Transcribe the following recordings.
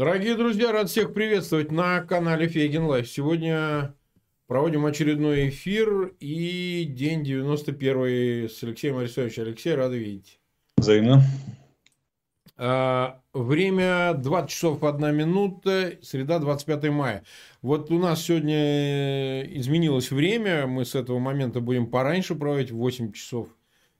Дорогие друзья, рад всех приветствовать на канале Фейгин Live. Сегодня проводим очередной эфир и день 91 с Алексеем Арестовичем. Алексей, рады видеть. Взаимно. А, время 20 часов 1 минута, среда 25 мая. Вот у нас сегодня изменилось время, мы с этого момента будем пораньше проводить, в 8 часов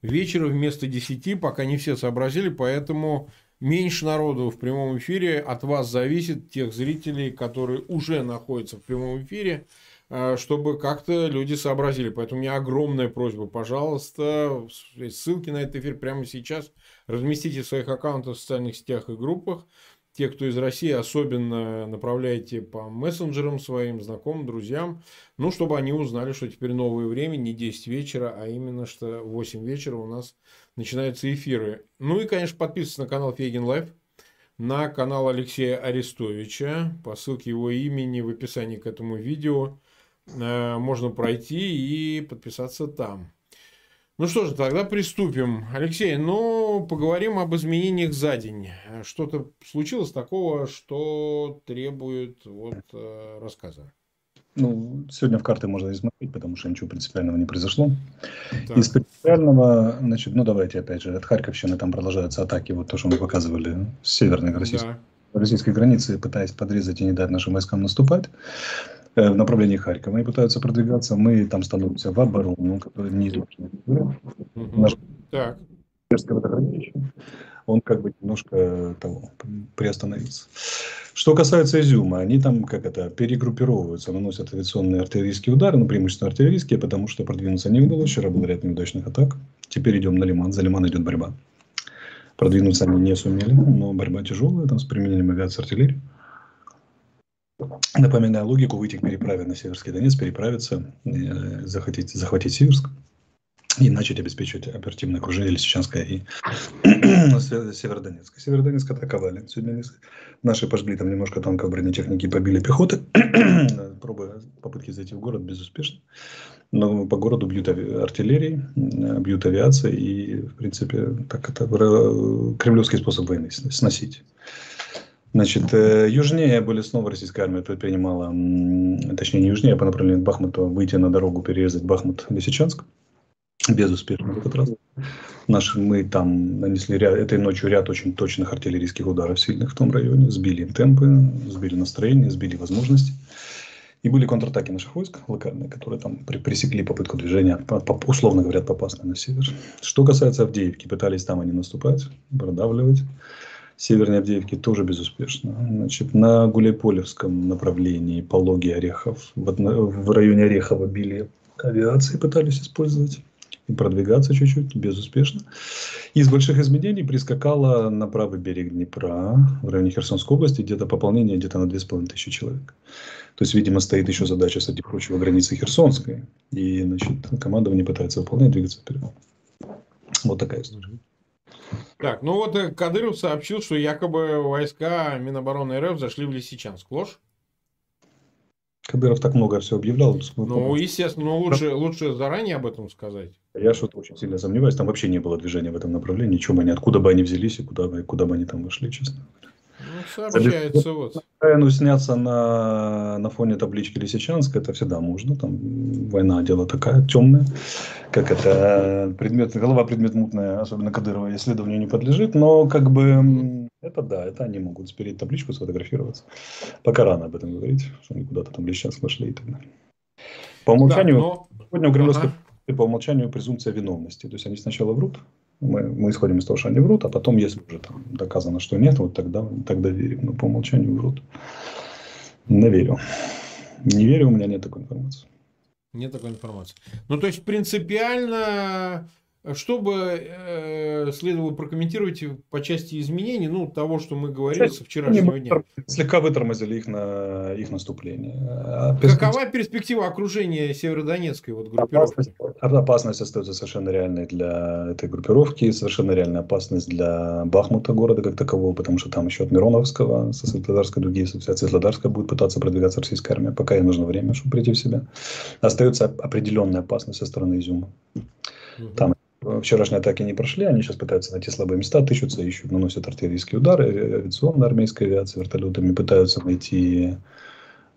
вечера вместо 10, пока не все сообразили, поэтому меньше народу в прямом эфире. От вас зависит, тех зрителей, которые уже находятся в прямом эфире, э, чтобы как-то люди сообразили. Поэтому у меня огромная просьба, пожалуйста, ссылки на этот эфир прямо сейчас разместите в своих аккаунтах в социальных сетях и группах. Те, кто из России, особенно направляйте по мессенджерам своим знакомым, друзьям, ну, чтобы они узнали, что теперь новое время, не 10 вечера, а именно что 8 вечера у нас начинаются эфиры. Ну и, конечно, подписывайтесь на канал Фейгин Live, на канал Алексея Арестовича. По ссылке его имени в описании к этому видео э, можно пройти и подписаться там. Ну что же, тогда приступим. Алексей, ну, поговорим об изменениях за день. Что-то случилось такого, что требует вот, э, рассказа? Ну, сегодня в карты можно измерить, потому что ничего принципиального не произошло. Так. Из принципиального, значит, ну давайте опять же, от Харьковщины там продолжаются атаки, вот то, что мы показывали с северной российской, да. российской границы, пытаясь подрезать и не дать нашим войскам наступать э, в направлении Харькова. Они пытаются продвигаться, мы там становимся в оборону, которая не идет. Угу. Наш... Так он как бы немножко того, приостановился. Что касается изюма, они там как это перегруппировываются, наносят авиационные артиллерийские удары, ну преимущественно артиллерийские, потому что продвинуться не удалось. Вчера был ряд неудачных атак. Теперь идем на Лиман. За Лиман идет борьба. Продвинуться они не сумели, но борьба тяжелая, там с применением авиации артиллерии. Напоминаю логику, выйти к переправе на Северский Донец, переправиться, э, захватить, захватить Северск и начать обеспечивать оперативное окружение Лисичанское и Северодонецка. Северодонецк атаковали. Сегодня наши пожгли там немножко танков бронетехники, побили пехоты. Пробуя попытки зайти в город безуспешно. Но по городу бьют артиллерией, бьют авиацией и, в принципе, так это кремлевский способ войны сносить. Значит, э, южнее были снова российская армия предпринимала, точнее не южнее, а по направлению Бахмута, выйти на дорогу, перерезать Бахмут-Лисичанск безуспешно в этот раз. Наши, мы там нанесли ряд, этой ночью ряд очень точных артиллерийских ударов сильных в том районе, сбили темпы, сбили настроение, сбили возможности. И были контратаки наших войск локальные, которые там при, пресекли попытку движения, по, по, условно говоря, попасть на север. Что касается Авдеевки, пытались там они наступать, продавливать. Северной Авдеевки тоже безуспешно. Значит, на Гуляйполевском направлении, по логе Орехов, в, в районе Орехова били авиации, пытались использовать продвигаться чуть-чуть, безуспешно. Из больших изменений прискакало на правый берег Днепра, в районе Херсонской области, где-то пополнение где-то на 2500 человек. То есть, видимо, стоит еще задача, среди прочего, границы Херсонской. И, значит, командование пытается выполнять, двигаться вперед. Вот такая история. Так, ну вот э, Кадыров сообщил, что якобы войска Минобороны РФ зашли в Лисичанск. Ложь? Кадыров так много все объявлял. Ну, естественно, но лучше, лучше заранее об этом сказать. Я что-то очень сильно сомневаюсь. Там вообще не было движения в этом направлении. Бы они, откуда бы они взялись и куда бы, куда бы они там вышли, честно говоря. Ну, сообщается вот. Ну, сняться на, на фоне таблички Лисичанск, это всегда можно. Там война дело такая темная. Как это предмет, голова предмет мутная, особенно Кадырова, исследованию не подлежит. Но как бы это да, это они могут спереть табличку, сфотографироваться. Пока рано об этом говорить, что они куда-то там Лисичанск вошли и так далее. По умолчанию, да, но... сегодня у Кремлевской ага. по умолчанию презумпция виновности. То есть они сначала врут, мы, мы исходим из того, что они врут, а потом, если уже там доказано, что нет, вот тогда, тогда верим. Но по умолчанию врут. Не верю. Не верю, у меня нет такой информации. Нет такой информации. Ну, то есть, принципиально что бы э, следовало прокомментировать по части изменений, ну, того, что мы говорили со вчерашнего дня? Слегка вытормозили их, на, их наступление. Какова перспектива окружения Северодонецкой вот, группировки? Опасность, опасность остается совершенно реальной для этой группировки, совершенно реальная опасность для Бахмута, города как такового, потому что там еще от Мироновского, со Светлодарской дуги, от Светлодарска будет пытаться продвигаться российская армия, пока ей нужно время, чтобы прийти в себя. Остается определенная опасность со стороны Изюма. Угу. Там вчерашние атаки не прошли, они сейчас пытаются найти слабые места, тыщутся, ищут, наносят артиллерийские удары, авиационная армейская авиация вертолетами пытаются найти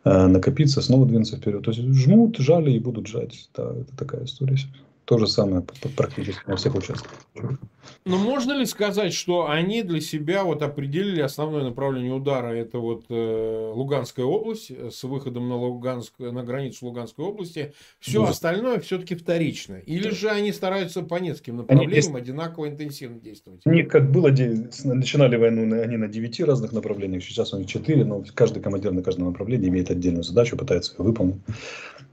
э, накопиться, снова двинуться вперед. То есть жмут, жали и будут жать. Да, это такая история. То же самое практически на всех участках. Но можно ли сказать, что они для себя вот определили основное направление удара? Это вот э, Луганская область э, с выходом на, Луганск, на границу Луганской области. Все ну, остальное все-таки вторично. Или же они стараются по нескольким направлениям они, одинаково интенсивно действовать? Не как было, начинали войну они на девяти разных направлениях, сейчас у них четыре, но каждый командир на каждом направлении имеет отдельную задачу, пытается ее выполнить.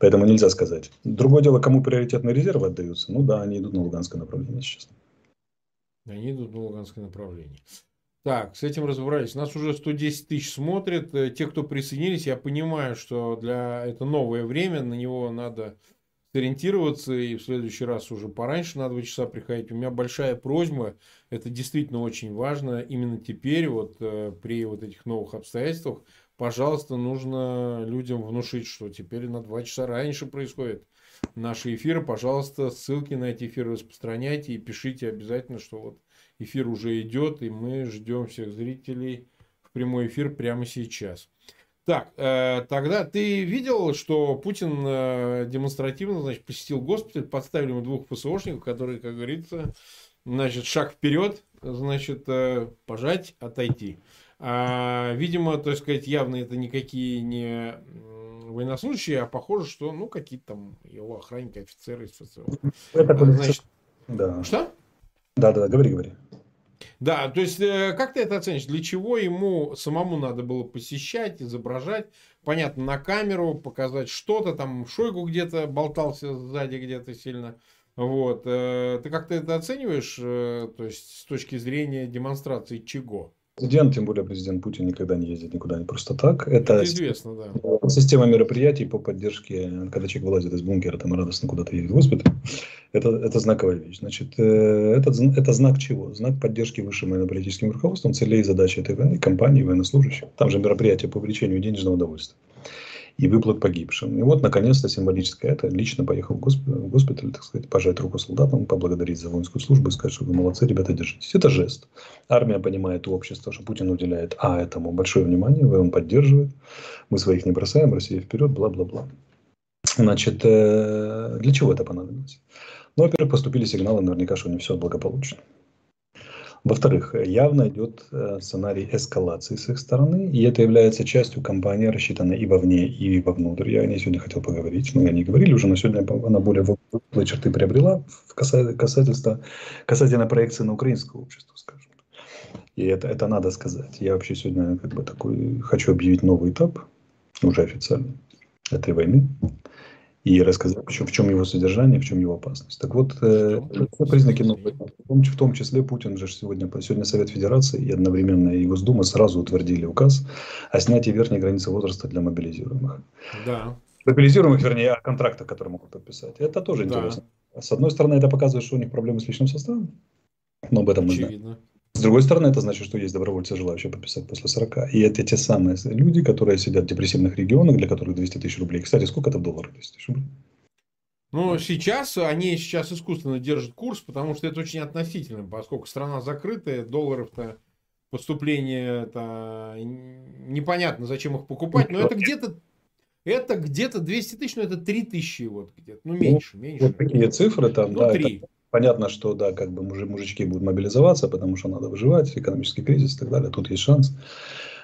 Поэтому нельзя сказать. Другое дело, кому приоритетные резервы отдаются. Ну да, они идут на Луганское направление сейчас. Они идут на Луганское направление. Так, с этим разобрались. Нас уже 110 тысяч смотрят. Э, те, кто присоединились, я понимаю, что для это новое время, на него надо сориентироваться, и в следующий раз уже пораньше на 2 часа приходить. У меня большая просьба, это действительно очень важно, именно теперь, вот э, при вот этих новых обстоятельствах, пожалуйста, нужно людям внушить, что теперь на два часа раньше происходит наши эфиры. Пожалуйста, ссылки на эти эфиры распространяйте и пишите обязательно, что вот эфир уже идет, и мы ждем всех зрителей в прямой эфир прямо сейчас. Так, э, тогда ты видел, что Путин э, демонстративно, значит, посетил госпиталь, подставили ему двух ПСОшников, которые, как говорится, значит, шаг вперед, значит, э, пожать, отойти. А, видимо, так сказать, явно это никакие не военнослужащие, а похоже, что, ну, какие-то там его охранники, офицеры из ФСО. Это, а, значит, да. Что? Да, да, говори, говори. Да, то есть, э, как ты это оценишь? Для чего ему самому надо было посещать, изображать? Понятно, на камеру показать что-то, там Шойгу где-то болтался сзади где-то сильно. Вот. Э, ты как-то это оцениваешь, э, то есть, с точки зрения демонстрации чего? Президент, тем более президент Путин, никогда не ездит никуда не просто так. Это, это известно, да. Система мероприятий по поддержке, когда человек вылазит из бункера там радостно куда-то едет в госпиталь, это, это знаковая вещь. Значит, э, это, это знак чего? Знак поддержки высшим военно-политическим руководством целей и задач этой войны, компании, военнослужащих. Там же мероприятие по увеличению денежного удовольствия и выплат погибшим. И вот, наконец-то, символическое это лично поехал в госпиталь, в госпиталь, так сказать, пожать руку солдатам, поблагодарить за воинскую службу и сказать, что вы молодцы, ребята, держитесь. Это жест. Армия понимает общество, что Путин уделяет, а, этому большое внимание, он поддерживает, мы своих не бросаем, Россия вперед, бла-бла-бла. Значит, э, для чего это понадобилось? Ну, во-первых, поступили сигналы наверняка, что не все благополучно. Во-вторых, явно идет э, сценарий эскалации с их стороны, и это является частью кампании, рассчитанной и вовне, и вовнутрь. Я о ней сегодня хотел поговорить. Мы о ней говорили уже, но сегодня она более выпуклые черты приобрела в касательство, касательно проекции на украинское общество, скажем. И это, это надо сказать. Я вообще сегодня как бы такой хочу объявить новый этап, уже официально, этой войны и рассказать, в чем его содержание, в чем его опасность. Так вот, э, признаки новые. В том числе Путин же сегодня, сегодня Совет Федерации и одновременно и Госдума сразу утвердили указ о снятии верхней границы возраста для мобилизируемых. Да. Мобилизируемых, вернее, о контрактах, которые могут подписать. Это тоже да. интересно. С одной стороны, это показывает, что у них проблемы с личным составом, но об этом Очевидно. мы знаем. С другой стороны, это значит, что есть добровольцы, желающие подписать после 40. И это те самые люди, которые сидят в депрессивных регионах, для которых 200 тысяч рублей. Кстати, сколько это в долларах 200 тысяч рублей? Ну, сейчас они сейчас искусственно держат курс, потому что это очень относительно, поскольку страна закрытая, долларов-то поступление это непонятно, зачем их покупать, но это где-то это где-то 200 тысяч, но это 3 тысячи вот где-то, ну меньше, ну, меньше. Вот такие цифры там, ну, да, 3. Это, Понятно, что да, как бы мужи, мужички будут мобилизоваться, потому что надо выживать, экономический кризис и так далее. Тут есть шанс.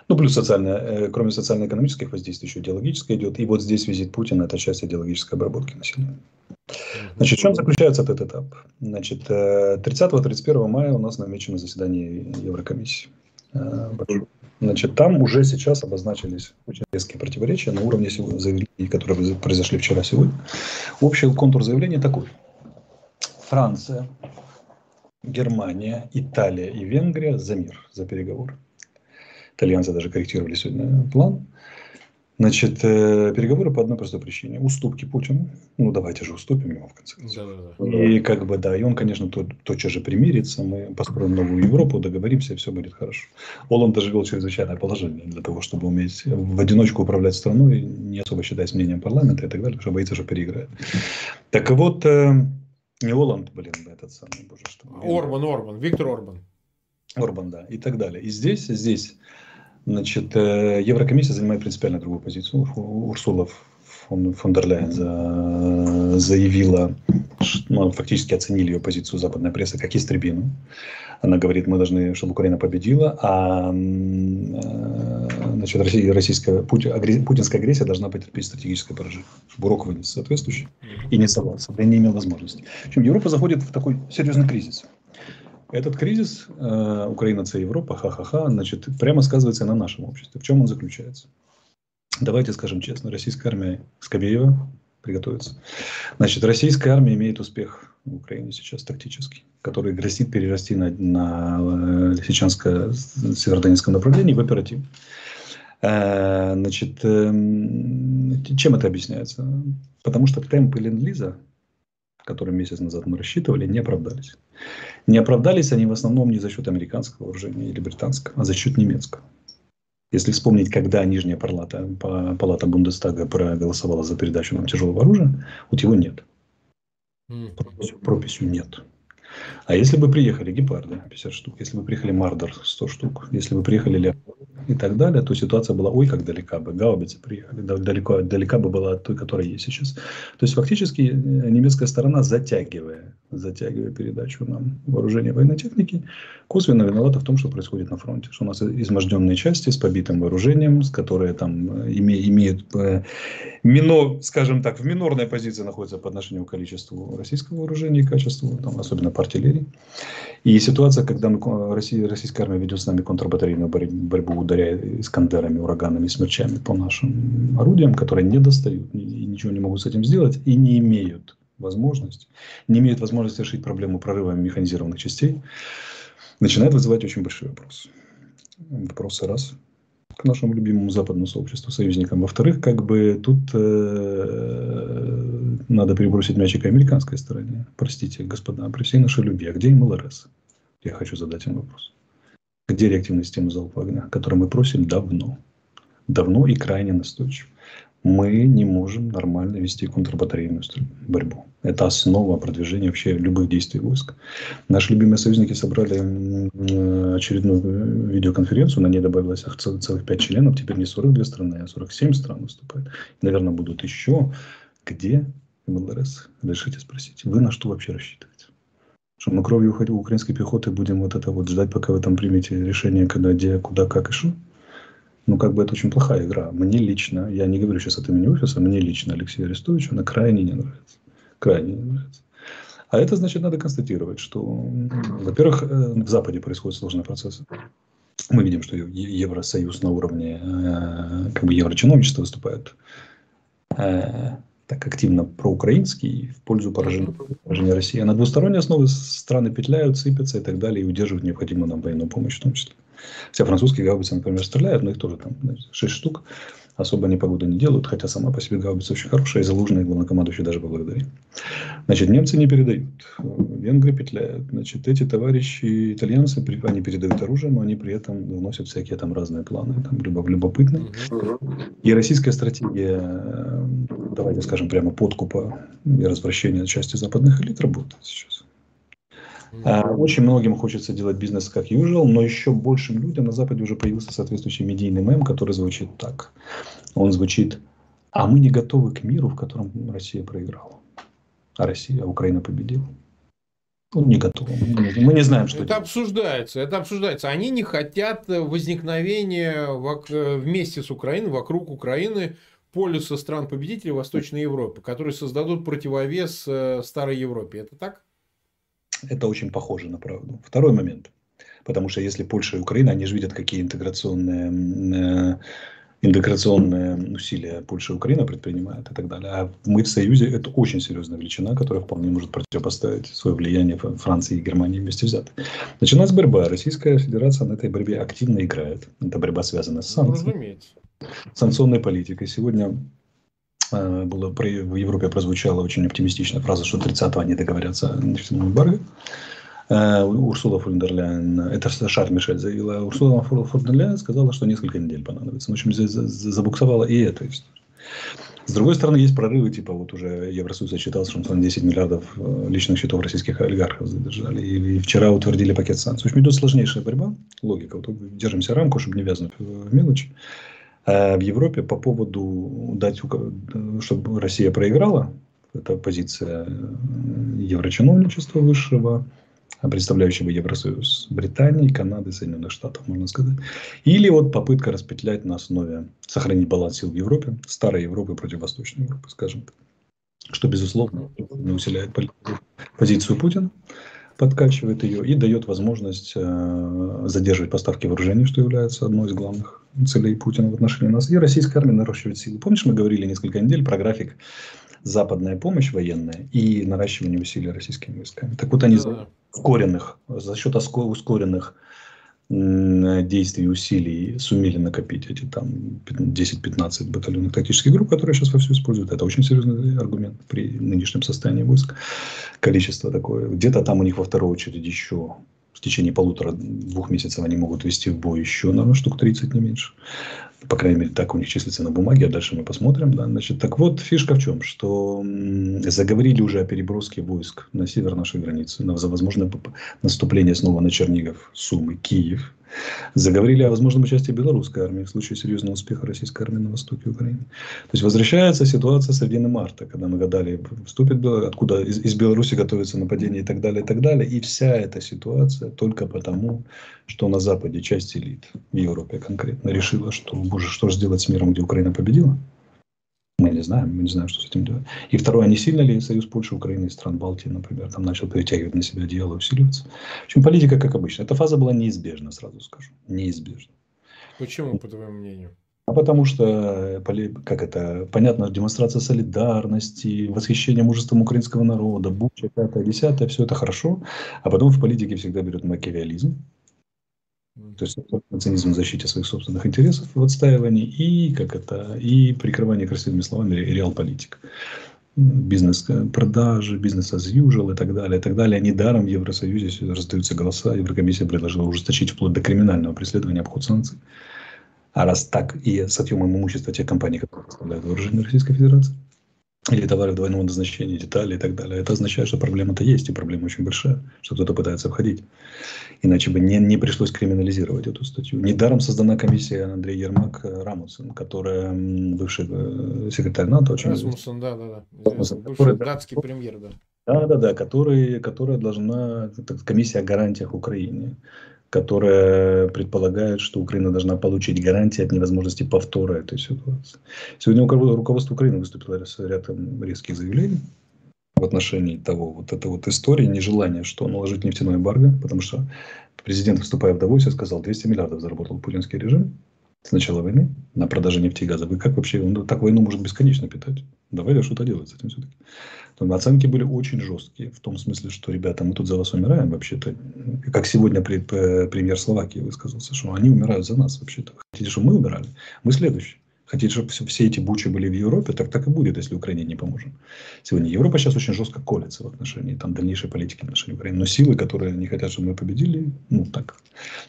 Ну, плюс социальное, э, кроме социально-экономических воздействий, еще идеологическое идет. И вот здесь визит Путина – это часть идеологической обработки населения. Значит, в чем заключается этот этап? Значит, 30-31 э, мая у нас намечено заседание Еврокомиссии. Э, Значит, там уже сейчас обозначились очень резкие противоречия на уровне заявлений, которые произошли вчера сегодня. Общий контур заявления такой – Франция, Германия, Италия и Венгрия за мир, за переговоры. Итальянцы даже корректировали сегодня план. Значит, э, переговоры по одной простой причине. Уступки Путину. Ну, давайте же уступим ему, в конце концов. Да, да, да. И как бы, да, и он, конечно, то, тотчас же примирится. Мы построим новую Европу, договоримся, и все будет хорошо. Оланд даже вел чрезвычайное положение для того, чтобы уметь в одиночку управлять страной, не особо считаясь мнением парламента и так далее, потому что боится, что переиграет. Так вот, э, Не Оланд, блин, этот самый, боже, что. Орбан, Орбан, Виктор Орбан. Орбан, да, и так далее. И здесь, здесь, значит, э, Еврокомиссия занимает принципиально другую позицию. Урсула фон, фон дер Ляйен за, заявила, ну, фактически оценили ее позицию западной прессы как истребину. Она говорит, мы должны, чтобы Украина победила, а э, значит, Россия, российская, путинская агрессия должна потерпеть стратегическое поражение. Чтобы урок вынес соответствующий и не совался, да не имел возможности. В общем, Европа заходит в такой серьезный кризис. Этот кризис, э, Украина, це Европа, ха-ха-ха, значит, прямо сказывается на нашем обществе. В чем он заключается? Давайте скажем честно, российская армия Скобеева приготовится. Значит, российская армия имеет успех в Украине сейчас тактический, который грозит перерасти на, на Лисичанско-Северодонецком направлении в оператив. Э, значит, эм, чем это объясняется? Потому что темпы ленд-лиза, который месяц назад мы рассчитывали, не оправдались. Не оправдались они в основном не за счет американского вооружения или британского, а за счет немецкого. Если вспомнить, когда Нижняя палата, палата Бундестага проголосовала за передачу нам тяжелого оружия, вот его нет. Прописью, прописью нет. А если бы приехали гепарды 50 штук, если бы приехали Мардер 100 штук, если бы приехали Леопард и так далее, то ситуация была ой как далека бы. Гаубицы приехали, далеко, далека бы была от той, которая есть сейчас. То есть фактически э, немецкая сторона, затягивая, затягивая передачу нам вооружения военной техники, косвенно виновата в том, что происходит на фронте. Что у нас изможденные части с побитым вооружением, с которые там э, име, имеют э, мино, скажем так, в минорной позиции находятся по отношению к количеству российского вооружения и качеству, там, особенно по артиллерии. И ситуация, когда мы, Россия, российская армия ведет с нами контрбатарейную борьбу, ударяя искандерами, ураганами, смерчами по нашим орудиям, которые не достают и ничего не могут с этим сделать и не имеют возможности, не имеют возможности решить проблему прорыва механизированных частей, начинает вызывать очень большой вопрос. Вопросы раз к нашему любимому западному сообществу, союзникам. Во-вторых, как бы тут э, надо перебросить мячик американской стороне. Простите, господа, при всей нашей любви, а где МЛРС? Я хочу задать им вопрос. Где реактивная система залпа огня, которую мы просим давно? Давно и крайне настойчиво мы не можем нормально вести контрбатарейную борьбу. Это основа продвижения вообще любых действий войск. Наши любимые союзники собрали очередную видеоконференцию, на ней добавилось целых 5 членов, теперь не 42 страны, а 47 стран выступают. Наверное, будут еще. Где МЛРС? Решите спросить. Вы на что вообще рассчитываете? Что мы кровью украинской пехоты будем вот это вот ждать, пока вы там примете решение, когда, где, куда, как и что? Ну, как бы это очень плохая игра. Мне лично, я не говорю сейчас от имени офиса, мне лично Алексею Арестовичу она крайне не нравится. Крайне не нравится. А это значит, надо констатировать, что, во-первых, э, в Западе происходят сложные процессы. Мы видим, что Евросоюз на уровне э, как бы еврочиновничества выступает э, так активно проукраинский в пользу поражения, России. А на двусторонней основе страны петляют, сыпятся и так далее, и удерживают необходимую нам военную помощь в том числе. Хотя французские гаубицы, например, стреляют, но их тоже там 6 штук. Особо непогоды не делают, хотя сама по себе гаубица очень хорошая, и залужная главнокомандующий даже поблагодарил. Значит, немцы не передают, венгры петляют. Значит, эти товарищи, итальянцы, они передают оружие, но они при этом вносят всякие там разные планы, там, любопытные. И российская стратегия, давайте скажем прямо, подкупа и развращения части западных элит работает сейчас. А, очень многим хочется делать бизнес как usual, но еще большим людям на Западе уже появился соответствующий медийный мем, который звучит так. Он звучит, а мы не готовы к миру, в котором Россия проиграла. А Россия, а Украина победила. Он не готов. Мы не знаем, что это делать. обсуждается. Это обсуждается. Они не хотят возникновения вместе с Украиной, вокруг Украины полюса стран-победителей Восточной Европы, которые создадут противовес э, Старой Европе. Это так? Это очень похоже на правду. Второй момент. Потому что если Польша и Украина, они же видят, какие интеграционные, э, интеграционные усилия Польша и Украина предпринимают и так далее. А мы в Союзе это очень серьезная величина, которая вполне может противопоставить свое влияние Франции и Германии вместе взяты. Начинается борьба. Российская Федерация на этой борьбе активно играет. Эта борьба связана с санкциями. Ну, санкционной политикой. Сегодня Э, было, в Европе прозвучала очень оптимистичная фраза, что 30-го они договорятся о нефтяном эмбарго. Э, Урсула фон дер Ляйен, это Шарль Мишель заявила, Урсула фон дер Ляйен сказала, что несколько недель понадобится. В общем, забуксовала и историю. С другой стороны, есть прорывы, типа вот уже Евросоюз отчитался, что он 10 миллиардов э, личных счетов российских олигархов задержали. И вчера утвердили пакет санкций. В общем, идет сложнейшая борьба, логика. Вот держимся рамку, чтобы не вязнуть в мелочи. А в Европе по поводу дать, чтобы Россия проиграла, это позиция еврочиновничества высшего, представляющего Евросоюз Британии, Канады, Соединенных Штатов, можно сказать. Или вот попытка распетлять на основе сохранить баланс сил в Европе, старой Европы против Восточной Европы, скажем так. Что, безусловно, не усиляет позицию Путина, подкачивает ее и дает возможность э, задерживать поставки вооружений, что является одной из главных целей Путина в отношении нас. И российская армия наращивает силы. Помнишь, мы говорили несколько недель про график западная помощь военная и наращивание усилий российскими войсками. Так вот они да. ускоренных, за счет ускоренных действий усилий сумели накопить эти там 10-15 батальонных тактических групп, которые сейчас вовсю используют. Это очень серьезный аргумент при нынешнем состоянии войск. Количество такое. Где-то там у них во второй очереди еще в течение полутора-двух месяцев они могут вести в бой еще, наверное, штук 30, не меньше. По крайней мере, так у них числится на бумаге, а дальше мы посмотрим. Да? Значит, так вот, фишка в чем, что заговорили уже о переброске войск на север нашей границы, на, за возможное наступление снова на Чернигов, Сумы, Киев. Заговорили о возможном участии белорусской армии в случае серьезного успеха российской армии на востоке Украины. То есть возвращается ситуация середины марта, когда мы гадали, вступит откуда из, из Беларуси готовится нападение и так далее, и так далее. И вся эта ситуация только потому, что на Западе часть элит, в Европе конкретно, решила, что, боже, что же сделать с миром, где Украина победила? Мы не знаем, мы не знаем, что с этим делать. И второе, не сильно ли союз Польши, Украины и стран Балтии, например, там начал перетягивать на себя одеяло, усиливаться. В общем, политика, как обычно. Эта фаза была неизбежна, сразу скажу. Неизбежна. Почему, по твоему мнению? А потому что, как это, понятно, демонстрация солидарности, восхищение мужеством украинского народа, буча, пятое, десятое, все это хорошо. А потом в политике всегда берет макиавиализм, то есть цинизм в защите своих собственных интересов в отстаивании и, как это, и прикрывание красивыми словами реал-политик. Бизнес продажи, бизнес as usual и так далее, и так далее. Недаром в Евросоюзе раздаются голоса. Еврокомиссия предложила ужесточить вплоть до криминального преследования обход санкций. А раз так и с отъемом имущества тех компаний, которые поставляют вооружение Российской Федерации, или товары двойного назначения, детали и так далее. Это означает, что проблема-то есть, и проблема очень большая, что кто-то пытается входить. Иначе бы не, не пришлось криминализировать эту статью. Недаром создана комиссия Андрей Ермак э, Рамусен, которая бывший э, секретарь НАТО. Очень Расмуссен, да, да, да. Бывший который, датский премьер, да. Да, да, да, который, которая должна, это комиссия о гарантиях Украине которая предполагает, что Украина должна получить гарантии от невозможности повтора этой ситуации. Сегодня руководство Украины выступило с рядом резких заявлений в отношении того, вот этой вот истории, нежелания, что наложить нефтяной эмбарго, потому что президент, выступая в Давосе, сказал, 200 миллиардов заработал путинский режим с начала войны на продаже нефти и газа. Вы как вообще, он так войну может бесконечно питать? Давайте что-то делать с этим все-таки. Но оценки были очень жесткие, в том смысле, что, ребята, мы тут за вас умираем вообще-то. Как сегодня премьер Словакии высказался, что они умирают за нас вообще-то. Хотите, чтобы мы умирали? Мы следующие. Хотите, чтобы все эти бучи были в Европе, так так и будет, если Украине не поможем. Сегодня Европа сейчас очень жестко колется в отношении там, дальнейшей политики в отношении Украины. Но силы, которые не хотят, чтобы мы победили, ну так,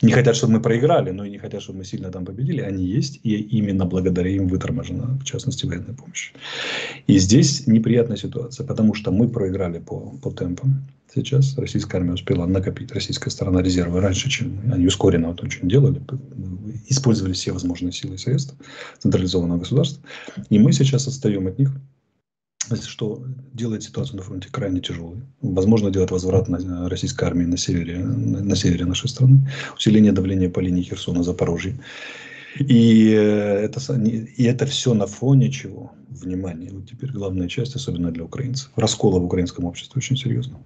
не хотят, чтобы мы проиграли, но и не хотят, чтобы мы сильно там победили, они есть, и именно благодаря им выторможена, в частности, военная помощь. И здесь неприятная ситуация, потому что мы проиграли по, по темпам. Сейчас российская армия успела накопить, российская сторона резервы раньше, чем они ускоренно вот очень делали, использовали все возможные силы и средства централизованного государства. И мы сейчас отстаем от них, что делает ситуацию на фронте крайне тяжелой. Возможно, делать возврат на российской армии на севере, на севере нашей страны, усиление давления по линии Херсона, Запорожья. И это, и это все на фоне чего? Внимание. Вот теперь главная часть, особенно для украинцев. Раскола в украинском обществе очень серьезно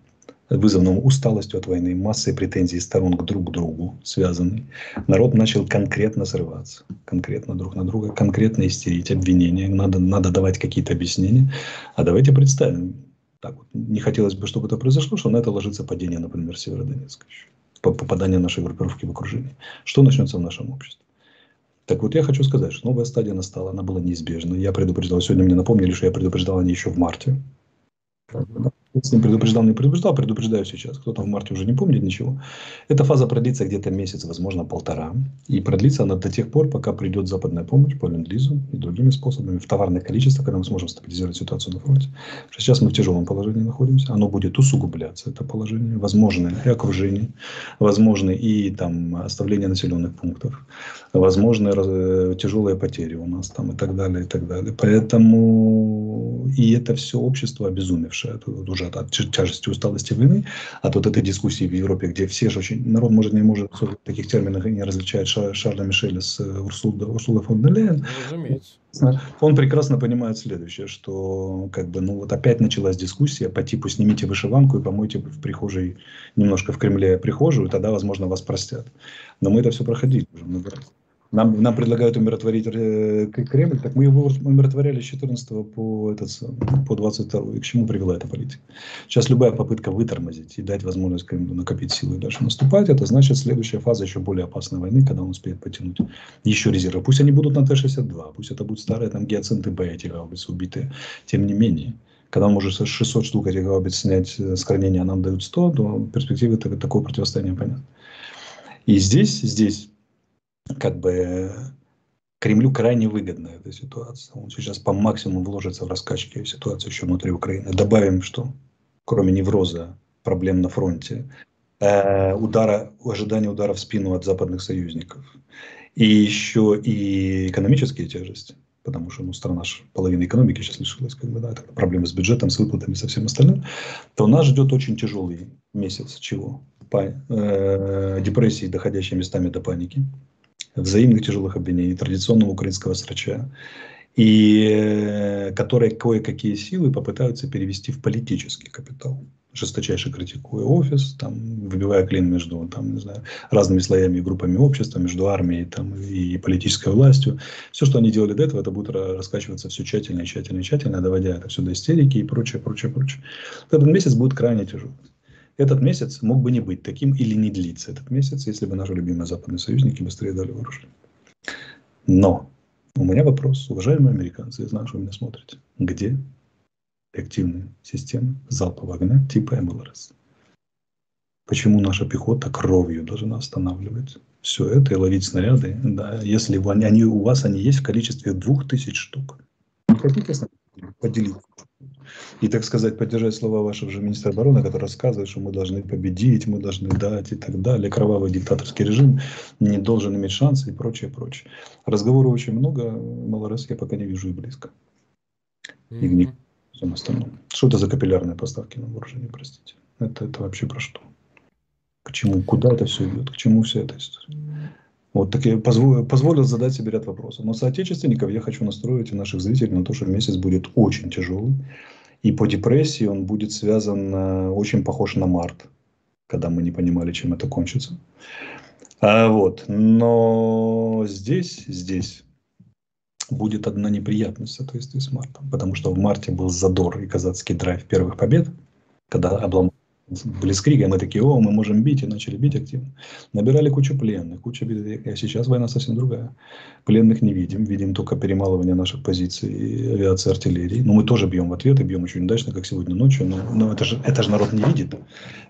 вызванном усталостью от войны, массой претензий сторон к друг другу связанный, народ начал конкретно срываться, конкретно друг на друга, конкретно истерить обвинения, надо, надо давать какие-то объяснения. А давайте представим, так вот, не хотелось бы, чтобы это произошло, что на это ложится падение, например, Северодонецка, попадание нашей группировки в окружение. Что начнется в нашем обществе? Так вот, я хочу сказать, что новая стадия настала, она была неизбежна. Я предупреждал, сегодня мне напомнили, что я предупреждал о ней еще в марте. С ним предупреждал, не предупреждал, предупреждаю сейчас. Кто-то в марте уже не помнит ничего. Эта фаза продлится где-то месяц, возможно, полтора. И продлится она до тех пор, пока придет западная помощь по ленд-лизу и другими способами в товарное количество, когда мы сможем стабилизировать ситуацию на фронте. Сейчас мы в тяжелом положении находимся. Оно будет усугубляться, это положение. Возможно и окружение, возможно и там оставление населенных пунктов, возможно э, тяжелые потери у нас там и так далее, и так далее. Поэтому и это все общество обезумевшее. Тут уже уже от тяжести усталости войны, от вот этой дискуссии в Европе, где все же очень, народ может не может в таких терминах не различает Шарля Мишеля с э, Урсула, Урсула фон дер Лейен. Он прекрасно понимает следующее, что как бы, ну вот опять началась дискуссия по типу снимите вышиванку и помойте в прихожей, немножко в Кремле прихожую, тогда, возможно, вас простят. Но мы это все проходили уже много раз. Нам, нам предлагают умиротворить э, Кремль, так мы его умиротворяли с 14 по, этот, по 22. И к чему привела эта политика? Сейчас любая попытка вытормозить и дать возможность Кремлю накопить силы и дальше наступать, это значит следующая фаза еще более опасной войны, когда он успеет потянуть еще резервы. Пусть они будут на Т-62, пусть это будут старые там гиацинты Б, эти гаубицы убитые. Тем не менее, когда он может 600 штук этих гаубиц снять с хранения, а нам дают 100, то перспективы такого противостояния понятны. И здесь, здесь как бы Кремлю крайне выгодна эта ситуация. Он сейчас по максимуму вложится в раскачки ситуации еще внутри Украины. Добавим, что кроме невроза, проблем на фронте, э, удара, ожидания удара в спину от западных союзников, и еще и экономические тяжести, потому что ну, страна же половина экономики сейчас лишилась, как бы, да, это проблемы с бюджетом, с выплатами, со всем остальным, то нас ждет очень тяжелый месяц чего? По, э, депрессии, доходящей местами до паники, взаимных тяжелых обвинений, традиционного украинского срача, и э, которые кое-какие силы попытаются перевести в политический капитал жесточайше критикуя офис, там, выбивая клин между там, не знаю, разными слоями и группами общества, между армией там, и политической властью. Все, что они делали до этого, это будет раскачиваться все тщательно, тщательно, тщательно, доводя это все до истерики и прочее, прочее, прочее. Этот месяц будет крайне тяжелый. Этот месяц мог бы не быть таким или не длиться этот месяц, если бы наши любимые западные союзники быстрее дали вооружение. Но у меня вопрос, уважаемые американцы, я знаю, что вы меня смотрите. Где активные системы залпового огня типа МЛРС? Почему наша пехота кровью должна останавливать все это и ловить снаряды, да, если они, они, у вас они есть в количестве двух тысяч штук? Хотите поделить? И, так сказать, поддержать слова вашего же министра обороны, который рассказывает, что мы должны победить, мы должны дать и так далее. Кровавый диктаторский режим не должен иметь шансы и прочее, прочее. Разговоров очень много, малорас я пока не вижу и близко. И в них всем остальном. Что это за капиллярные поставки на вооружение, простите? Это, это вообще про что? К чему, куда это все идет, к чему вся эта история? Вот так я позволил, позволил задать себе ряд вопросов. Но соотечественников я хочу настроить и наших зрителей на то, что месяц будет очень тяжелый. И по депрессии он будет связан, э, очень похож на март, когда мы не понимали, чем это кончится. А, вот. Но здесь, здесь будет одна неприятность в соответствии с мартом. Потому что в марте был задор и казацкий драйв первых побед, когда обломали Блицкрига, мы такие, о, мы можем бить, и начали бить активно. Набирали кучу пленных, куча битвы. А сейчас война совсем другая. Пленных не видим, видим только перемалывание наших позиций авиации, артиллерии. Но мы тоже бьем в ответ и бьем очень удачно, как сегодня ночью. Но, но это, же, это же народ не видит.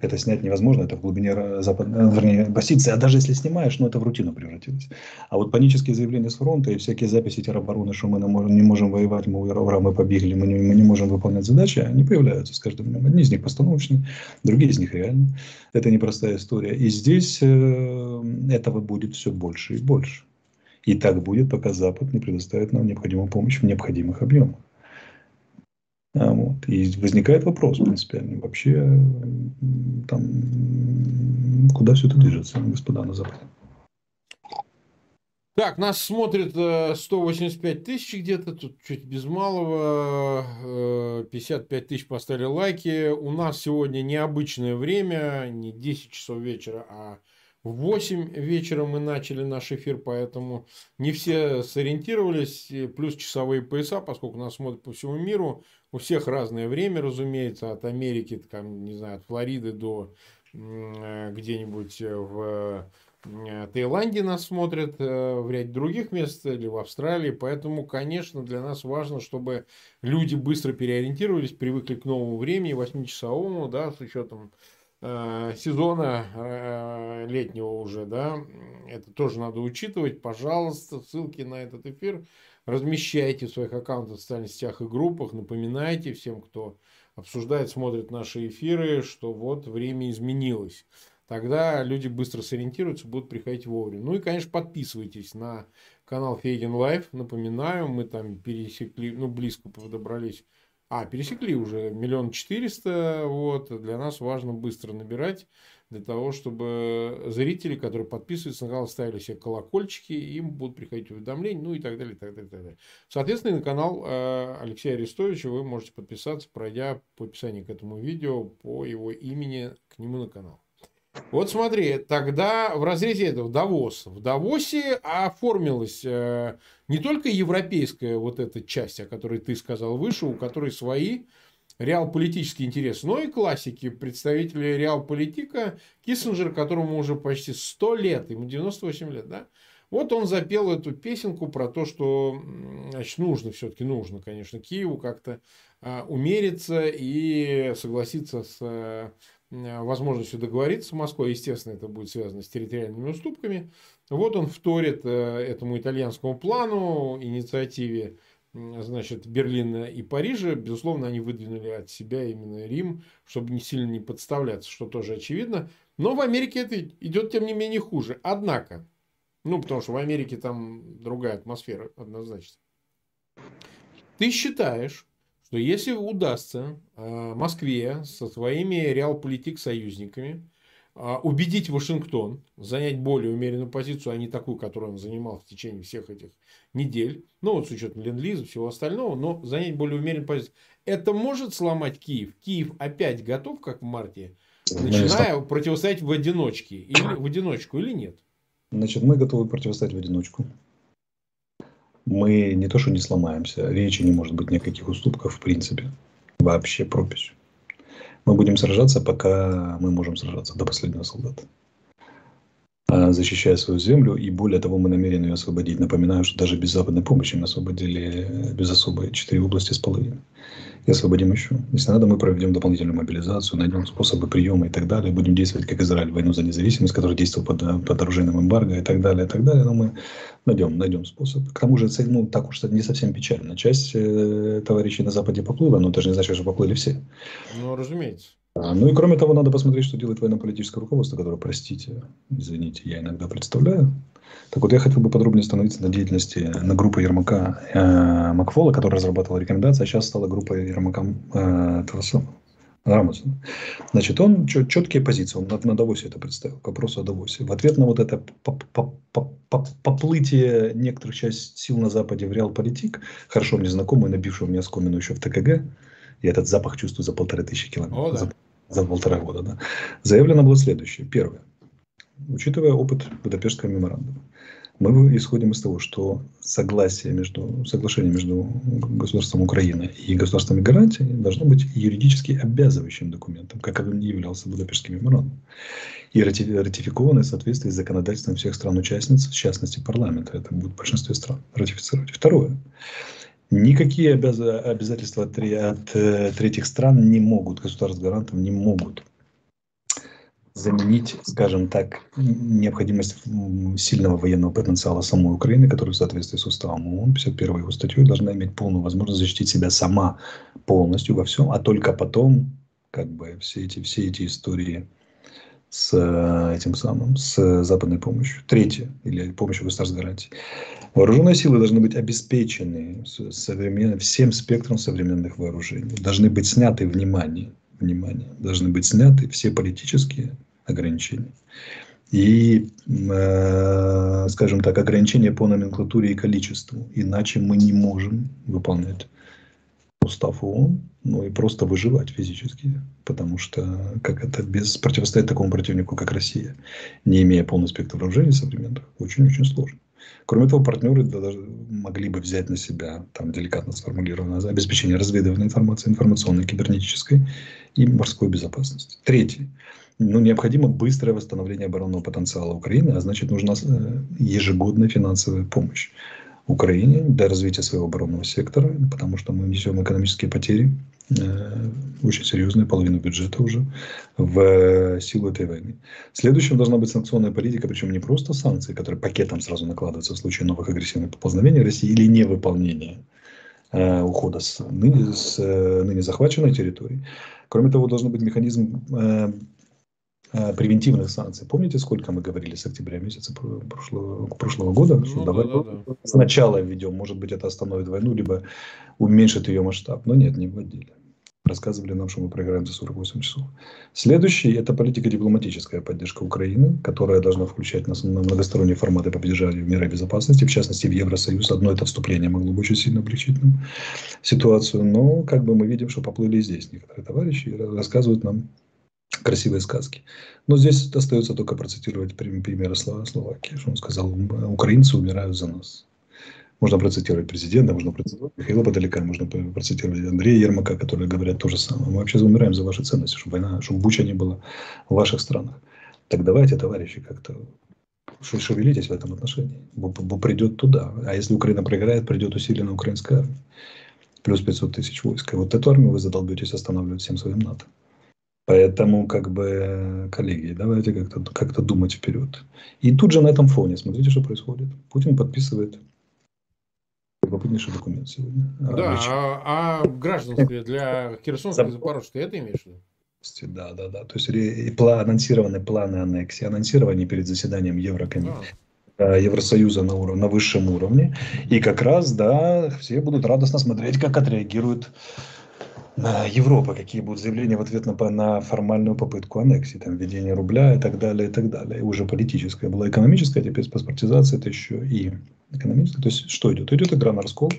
Это снять невозможно, это в глубине западной, вернее, позиции. А даже если снимаешь, ну это в рутину превратилось. А вот панические заявления с фронта и всякие записи теробороны, что мы не можем воевать, мы ура, мы побегли, мы не, мы не можем выполнять задачи, они появляются с каждым днем. Одни из них постановочные, другие из них реально. Это непростая история. И здесь э, этого будет все больше и больше. И так будет, пока Запад не предоставит нам необходимую помощь в необходимых объемах. А вот. И возникает вопрос принципиальный. Вообще, там, куда все это движется, господа на Западе? Так, нас смотрит 185 э, тысяч где-то, тут чуть без малого, 55 э, тысяч поставили лайки. У нас сегодня необычное время, не 10 часов вечера, а в 8 вечера мы начали наш эфир, поэтому не все сориентировались, плюс часовые пояса, поскольку нас смотрят по всему миру. У всех разное время, разумеется, от Америки, там, не знаю, от Флориды до э, где-нибудь в Таиланде нас смотрят, э, в ряде других мест или в Австралии. Поэтому, конечно, для нас важно, чтобы люди быстро переориентировались, привыкли к новому времени, 8-часовому, да, с учетом э, сезона э, летнего уже, да, это тоже надо учитывать. Пожалуйста, ссылки на этот эфир размещайте в своих аккаунтах в социальных сетях и группах, напоминайте всем, кто обсуждает, смотрит наши эфиры, что вот время изменилось. Тогда люди быстро сориентируются, будут приходить вовремя. Ну и, конечно, подписывайтесь на канал Фейгин Live. Напоминаю, мы там пересекли, ну, близко подобрались. А, пересекли уже миллион четыреста. Вот. Для нас важно быстро набирать для того, чтобы зрители, которые подписываются на канал, ставили себе колокольчики, им будут приходить уведомления, ну и так далее, и так далее, и так далее. Соответственно, на канал э, Алексея Арестовича вы можете подписаться, пройдя по описанию к этому видео по его имени к нему на канал. Вот смотри, тогда в разрезе этого Давос. В Давосе оформилась э, не только европейская вот эта часть, о которой ты сказал выше, у которой свои реал-политический интерес, но и классики, представители реал-политика, Киссинджер, которому уже почти 100 лет, ему 98 лет, да? Вот он запел эту песенку про то, что значит, нужно, все-таки нужно, конечно, Киеву как-то а, умериться и согласиться с а, возможностью договориться с Москвой. Естественно, это будет связано с территориальными уступками. Вот он вторит а, этому итальянскому плану, инициативе значит, Берлина и Парижа, безусловно, они выдвинули от себя именно Рим, чтобы не сильно не подставляться, что тоже очевидно. Но в Америке это идет, тем не менее, хуже. Однако, ну, потому что в Америке там другая атмосфера, однозначно. Ты считаешь, что если удастся э, Москве со своими реалполитик союзниками а, убедить Вашингтон занять более умеренную позицию, а не такую, которую он занимал в течение всех этих недель, ну вот с учетом ленд-лиза, всего остального, но занять более умеренную позицию. Это может сломать Киев? Киев опять готов, как в марте, начиная противостоять в одиночке, или в одиночку, или нет? Значит, мы готовы противостоять в одиночку. Мы не то, что не сломаемся, речи не может быть никаких уступков в принципе. Вообще пропись. Мы будем сражаться, пока мы можем сражаться, до последнего солдата. А, защищая свою землю, и более того, мы намерены ее освободить. Напоминаю, что даже без западной помощи мы освободили э, без особой четыре области с половиной. И освободим еще. Если надо, мы проведем дополнительную мобилизацию, найдем способы приема и так далее. Будем действовать, как Израиль, войну за независимость, который действовал под, э, под оружейным эмбарго и так далее, и так далее. Но мы найдем, найдем способ. К тому же, ну, так уж не совсем печально. Часть э, товарищей на Западе поплыла, но это же не значит, что поплыли все. Ну, разумеется. А, ну и кроме того, надо посмотреть, что делает военно-политическое руководство, которое, простите, извините, я иногда представляю. Так вот, я хотел бы подробнее остановиться на деятельности на группы Ермака э, Макфола, которая разрабатывала рекомендации, а сейчас стала группой Ермака э, этого самого. Рамоса. Значит, он четкие позиции, он на, на Давосе это представил, к вопросу о Давосе. В ответ на вот это поплытие некоторых часть сил на Западе в реал-политик, хорошо мне знакомый, набивший мне оскомину еще в ТКГ, и этот запах чувствую за полторы тысячи километров. О, да. за, за полтора года. Да. Заявлено было следующее. Первое. Учитывая опыт Будапештского меморандума, мы исходим из того, что согласие между, соглашение между государством Украины и государством гарантии должно быть юридически обязывающим документом, как он являлся Будапештским меморандумом, и ратификовано в соответствии с законодательством всех стран-участниц, в частности парламента. Это будет в большинстве стран ратифицировать. Второе. Никакие обязательства от, от э, третьих стран не могут, государств гарантов не могут заменить, скажем так, необходимость сильного военного потенциала самой Украины, которая в соответствии с уставом ООН, 51 его статьей, должна иметь полную возможность защитить себя сама полностью во всем, а только потом, как бы, все эти, все эти истории с э, этим самым, с западной помощью. Третье, или помощью государств гарантий. Вооруженные силы должны быть обеспечены современ... всем спектром современных вооружений. Должны быть сняты, внимание, внимание, должны быть сняты все политические ограничения. И, э, скажем так, ограничения по номенклатуре и количеству. Иначе мы не можем выполнять устав ООН, ну и просто выживать физически. Потому что как это без противостоять такому противнику, как Россия, не имея полный спектр вооружений современных, очень-очень сложно. Кроме того, партнеры могли бы взять на себя, там деликатно сформулировано, обеспечение разведывательной информации, информационной, кибернетической и морской безопасности. Третье. ну, необходимо быстрое восстановление оборонного потенциала Украины, а значит, нужна э, ежегодная финансовая помощь Украине для развития своего оборонного сектора, потому что мы несем экономические потери, очень серьезные, половину бюджета уже, в силу этой войны. Следующим должна быть санкционная политика, причем не просто санкции, которые пакетом сразу накладываются в случае новых агрессивных поползновений России или невыполнения э, ухода с ныне, с ныне захваченной территории. Кроме того, должен быть механизм Э, превентивных санкций. Помните, сколько мы говорили с октября месяца прошлого, прошлого года? Ну, что да, давай да, да. сначала введем, может быть, это остановит войну, либо уменьшит ее масштаб. Но нет, не вводили. Рассказывали нам, что мы проиграем за 48 часов. Следующий – это политика дипломатическая поддержка Украины, которая должна включать нас на многосторонние форматы по поддержанию мира и безопасности, в частности, в Евросоюз. Одно это вступление могло бы очень сильно облегчить нам ситуацию. Но как бы мы видим, что поплыли здесь некоторые товарищи и рассказывают нам красивые сказки. Но здесь остается только процитировать примеры Словакии, что он сказал, украинцы умирают за нас. Можно процитировать президента, можно процитировать Михаила Подалека, можно процитировать Андрея Ермака, которые говорят то же самое. Мы вообще умираем за ваши ценности, чтобы война, чтобы Буча не было в ваших странах. Так давайте, товарищи, как-то шевелитесь в этом отношении. Бо придет туда. А если Украина проиграет, придет усиленная украинская армия. Плюс 500 тысяч войск. И вот эту армию вы задолбетесь останавливать всем своим НАТО. Поэтому, как бы, коллеги, давайте как-то как думать вперед. И тут же на этом фоне, смотрите, что происходит. Путин подписывает любопытнейший документ сегодня. Да, а, а гражданское для Херсонской и Запорожской, это имеешь в виду? Да, да, да. То есть и анонсированы планы аннексии, анонсированы перед заседанием Еврокомиссии. Да. Евросоюза на, уровне, на высшем уровне. И как раз, да, все будут радостно смотреть, как отреагирует Европа, какие будут заявления в ответ на, на формальную попытку аннексии, там, введение рубля и так далее, и так далее. И уже политическая была экономическая, теперь паспортизация это еще и экономическая. То есть что идет? Идет игра на раскол,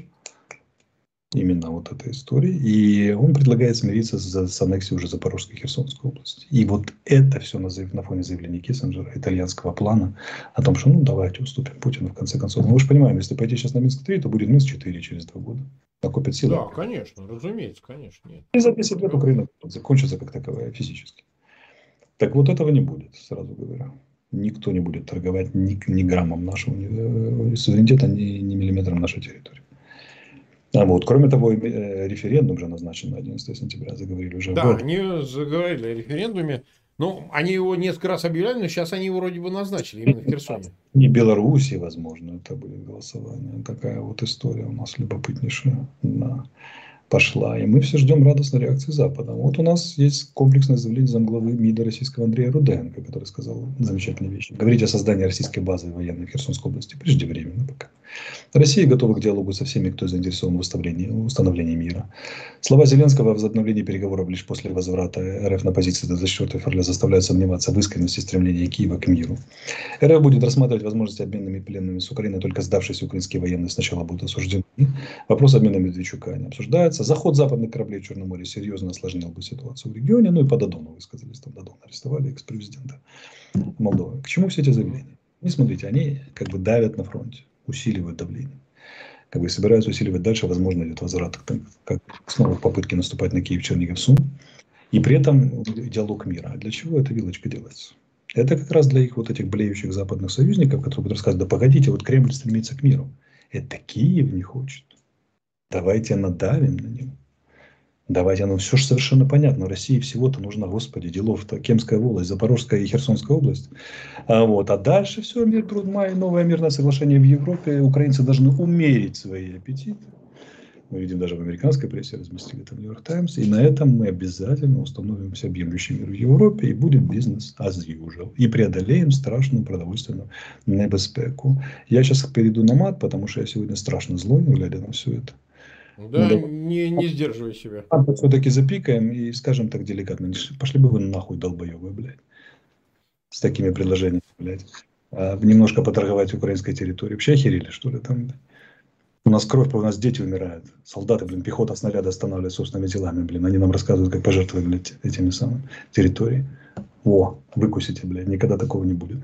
именно вот этой истории. И он предлагает смириться с, с аннексией уже Запорожской и Херсонской области. И вот это все на, на фоне заявления Киссинджера, итальянского плана о том, что ну давайте уступим Путину в конце концов. Мы же понимаем, если пойти сейчас на Минск-3, то будет Минск-4 через два года. Накопит силы. Да, конечно, разумеется, конечно. Нет. И за 10 лет Украина закончится как таковая физически. Так вот этого не будет, сразу говорю. Никто не будет торговать ни, ни граммом нашего ни, э, суверенитета, ни, ни миллиметром нашей территории. А вот, кроме того, э, референдум же назначен на 11 сентября, заговорили уже. Да, они заговорили о референдуме. Ну, они его несколько раз объявляли, но сейчас они его вроде бы назначили именно в Херсоне. И Белоруссии, возможно, это будет голосование. Такая вот история у нас любопытнейшая. Да пошла. И мы все ждем радостной реакции Запада. Вот у нас есть комплексное заявление замглавы МИДа российского Андрея Руденко, который сказал замечательные вещи. Говорить о создании российской базы военной в Херсонской области преждевременно пока. Россия готова к диалогу со всеми, кто заинтересован в установлении, установлении мира. Слова Зеленского о возобновлении переговоров лишь после возврата РФ на позиции до 24 февраля заставляют сомневаться в искренности стремления Киева к миру. РФ будет рассматривать возможности обменными пленными с Украиной, только сдавшиеся украинские военные сначала будут осуждены. Вопрос обмена Медведчука не обсуждается. Заход западных кораблей в Черном море серьезно осложнил бы ситуацию в регионе. Ну и по Додону высказались. Там Додон арестовали экс-президента Молдовы. К чему все эти заявления? Не смотрите, они как бы давят на фронте усиливают давление. Как бы собираются усиливать дальше, возможно, идет возврат к, как снова попытки наступать на Киев, Чернигов, Сум. И при этом диалог мира. А для чего эта вилочка делается? Это как раз для их вот этих блеющих западных союзников, которые будут рассказывать, да погодите, вот Кремль стремится к миру. Это Киев не хочет. Давайте надавим на него. Давайте, ну все же совершенно понятно. России всего-то нужна, господи, делов-то Кемская волость, Запорожская и Херсонская область. А, вот. а дальше все, мир, труд, май, новое мирное соглашение в Европе. Украинцы должны умерить свои аппетиты. Мы видим даже в американской прессе, разместили в Нью-Йорк Таймс. И на этом мы обязательно установим всеобъемлющий мир в Европе, и будет бизнес as usual. И преодолеем страшную продовольственную небезпеку. Я сейчас перейду на мат, потому что я сегодня страшно злой, глядя на все это. Да, ну, не, не сдерживай себя. Все-таки запикаем и скажем так деликатно. Пошли бы вы нахуй, долбоебы, блядь. С такими предложениями, блядь. А, немножко поторговать украинской территорией. Вообще охерели, что ли, там? У нас кровь, у нас дети умирают. Солдаты, блин, пехота снаряды останавливает собственными делами, блин. Они нам рассказывают, как пожертвовать, блядь, этими самыми территории. О, выкусите, блядь, никогда такого не будет.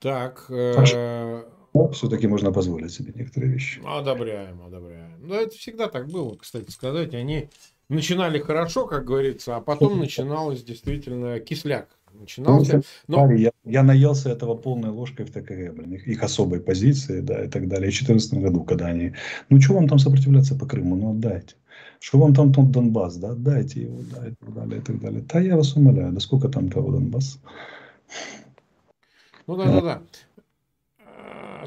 Так, э, все-таки можно позволить себе некоторые вещи. Одобряем, одобряем. Да, это всегда так было, кстати сказать. Они начинали хорошо, как говорится, а потом начиналось действительно кисляк. Начинался. Но... Я, я наелся этого полной ложкой в ТКГ, блин, их, их особой позиции, да, и так далее. И в 2014 году, когда они, ну, что вам там сопротивляться по Крыму, ну, отдайте. Что вам там тот Донбасс, да, отдайте его, да, и так далее, и так далее. Да, я вас умоляю, да сколько там того Донбасса? Ну, да, да, да.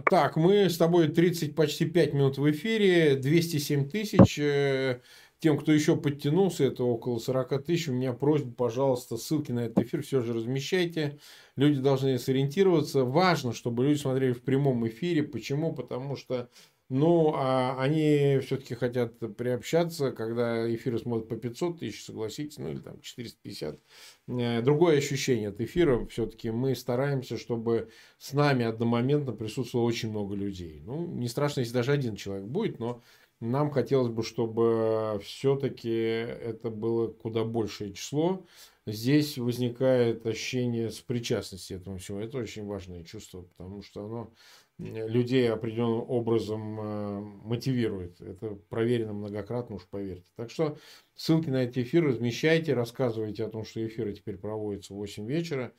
Так, мы с тобой 30, почти 5 минут в эфире, 207 тысяч. Э, тем, кто еще подтянулся, это около 40 тысяч, у меня просьба, пожалуйста, ссылки на этот эфир все же размещайте. Люди должны сориентироваться. Важно, чтобы люди смотрели в прямом эфире. Почему? Потому что ну, а они все-таки хотят приобщаться, когда эфиры смотрят по 500 тысяч, согласитесь, ну или там 450. Э, другое ощущение от эфира все-таки мы стараемся, чтобы с нами одномоментно присутствовало очень много людей. Ну, не страшно, если даже один человек будет, но нам хотелось бы, чтобы все-таки это было куда большее число. Здесь возникает ощущение сопричастности этому всему. Это очень важное чувство, потому что оно людей определенным образом э, мотивирует. Это проверено многократно, уж поверьте. Так что ссылки на эти эфиры размещайте, рассказывайте о том, что эфиры теперь проводятся в 8 вечера.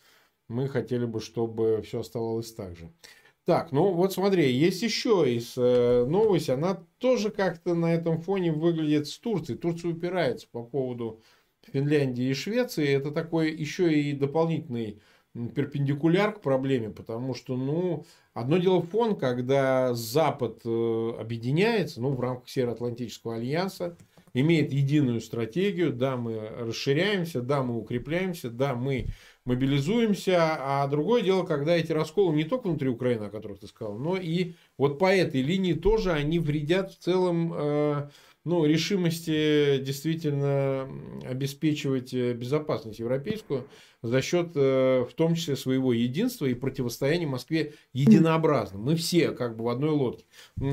Мы хотели бы, чтобы все оставалось так же. Так, ну вот смотри, есть еще из э, новость, она тоже как-то на этом фоне выглядит с Турцией. Турция упирается по поводу Финляндии и Швеции. Это такой еще и дополнительный перпендикуляр к проблеме, потому что, ну, одно дело фон, когда Запад э, объединяется, ну, в рамках Североатлантического альянса, имеет единую стратегию, да, мы расширяемся, да, мы укрепляемся, да, мы мобилизуемся, а другое дело, когда эти расколы не только внутри Украины, о которых ты сказал, но и вот по этой линии тоже они вредят в целом э, ну, решимости действительно обеспечивать э, безопасность европейскую за счет, э, в том числе, своего единства и противостояния Москве единообразно. Мы все как бы в одной лодке.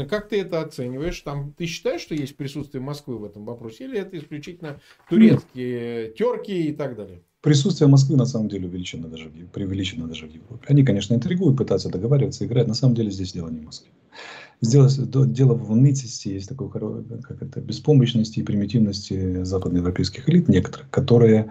Как ты это оцениваешь? Там, ты считаешь, что есть присутствие Москвы в этом вопросе? Или это исключительно турецкие терки и так далее? Присутствие Москвы на самом деле увеличено даже, преувеличено даже в Европе. Они, конечно, интригуют, пытаются договариваться, играть. На самом деле здесь дело не в Москве. Сделать, дело в нытости, есть такое, как это, беспомощности и примитивности западноевропейских элит некоторых, которые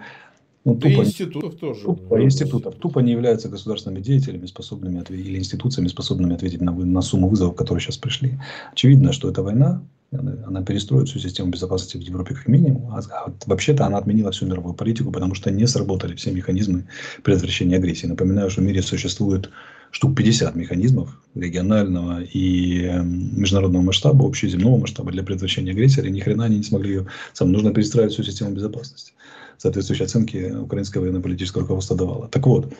ну, тупо, институтов тоже. Тупо, институтов. Тупо не являются государственными деятелями, способными ответить, или институциями, способными ответить на, на сумму вызовов, которые сейчас пришли. Очевидно, что эта война, она, она перестроит всю систему безопасности в Европе как минимум. А, а вообще-то она отменила всю мировую политику, потому что не сработали все механизмы предотвращения агрессии. Напоминаю, что в мире существует штук 50 механизмов регионального и эм, международного масштаба, общеземного масштаба для предотвращения агрессии. И ни хрена они не смогли ее. Сам нужно перестраивать всю систему безопасности. Соответствующие оценки украинского военно-политического руководства давало. Так вот,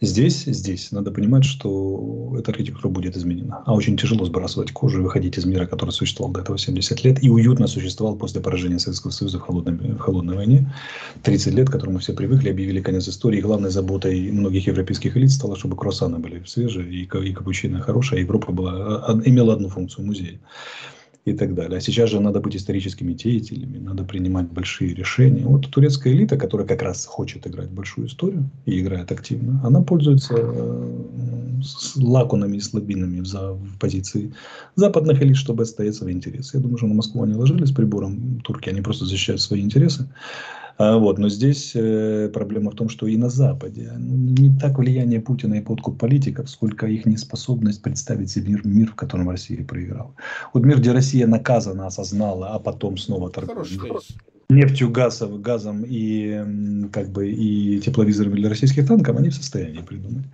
Здесь, здесь надо понимать, что эта архитектура будет изменена. А очень тяжело сбрасывать кожу и выходить из мира, который существовал до этого 70 лет и уютно существовал после поражения Советского Союза в холодной, в холодной войне. 30 лет, к которому все привыкли, объявили конец истории. главной заботой многих европейских элит стало, чтобы круассаны были свежие и, и капучино хорошая. Европа была, а, имела одну функцию – музей и так далее. А сейчас же надо быть историческими деятелями, надо принимать большие решения. Вот турецкая элита, которая как раз хочет играть большую историю и играет активно, она пользуется э, лакунами и слабинами в, в позиции западных элит, чтобы отстоять свои интересы. Я думаю, что на Москву они ложились прибором турки, они просто защищают свои интересы. А, вот, но здесь э, проблема в том, что и на Западе. Ну, не так влияние Путина и подкуп политиков, сколько их неспособность представить себе мир, мир, в котором Россия проиграла. Вот мир, где Россия наказана, осознала, а потом снова торгует нефтью, газом, газом и, как бы, и тепловизорами для российских танков, они в состоянии придумать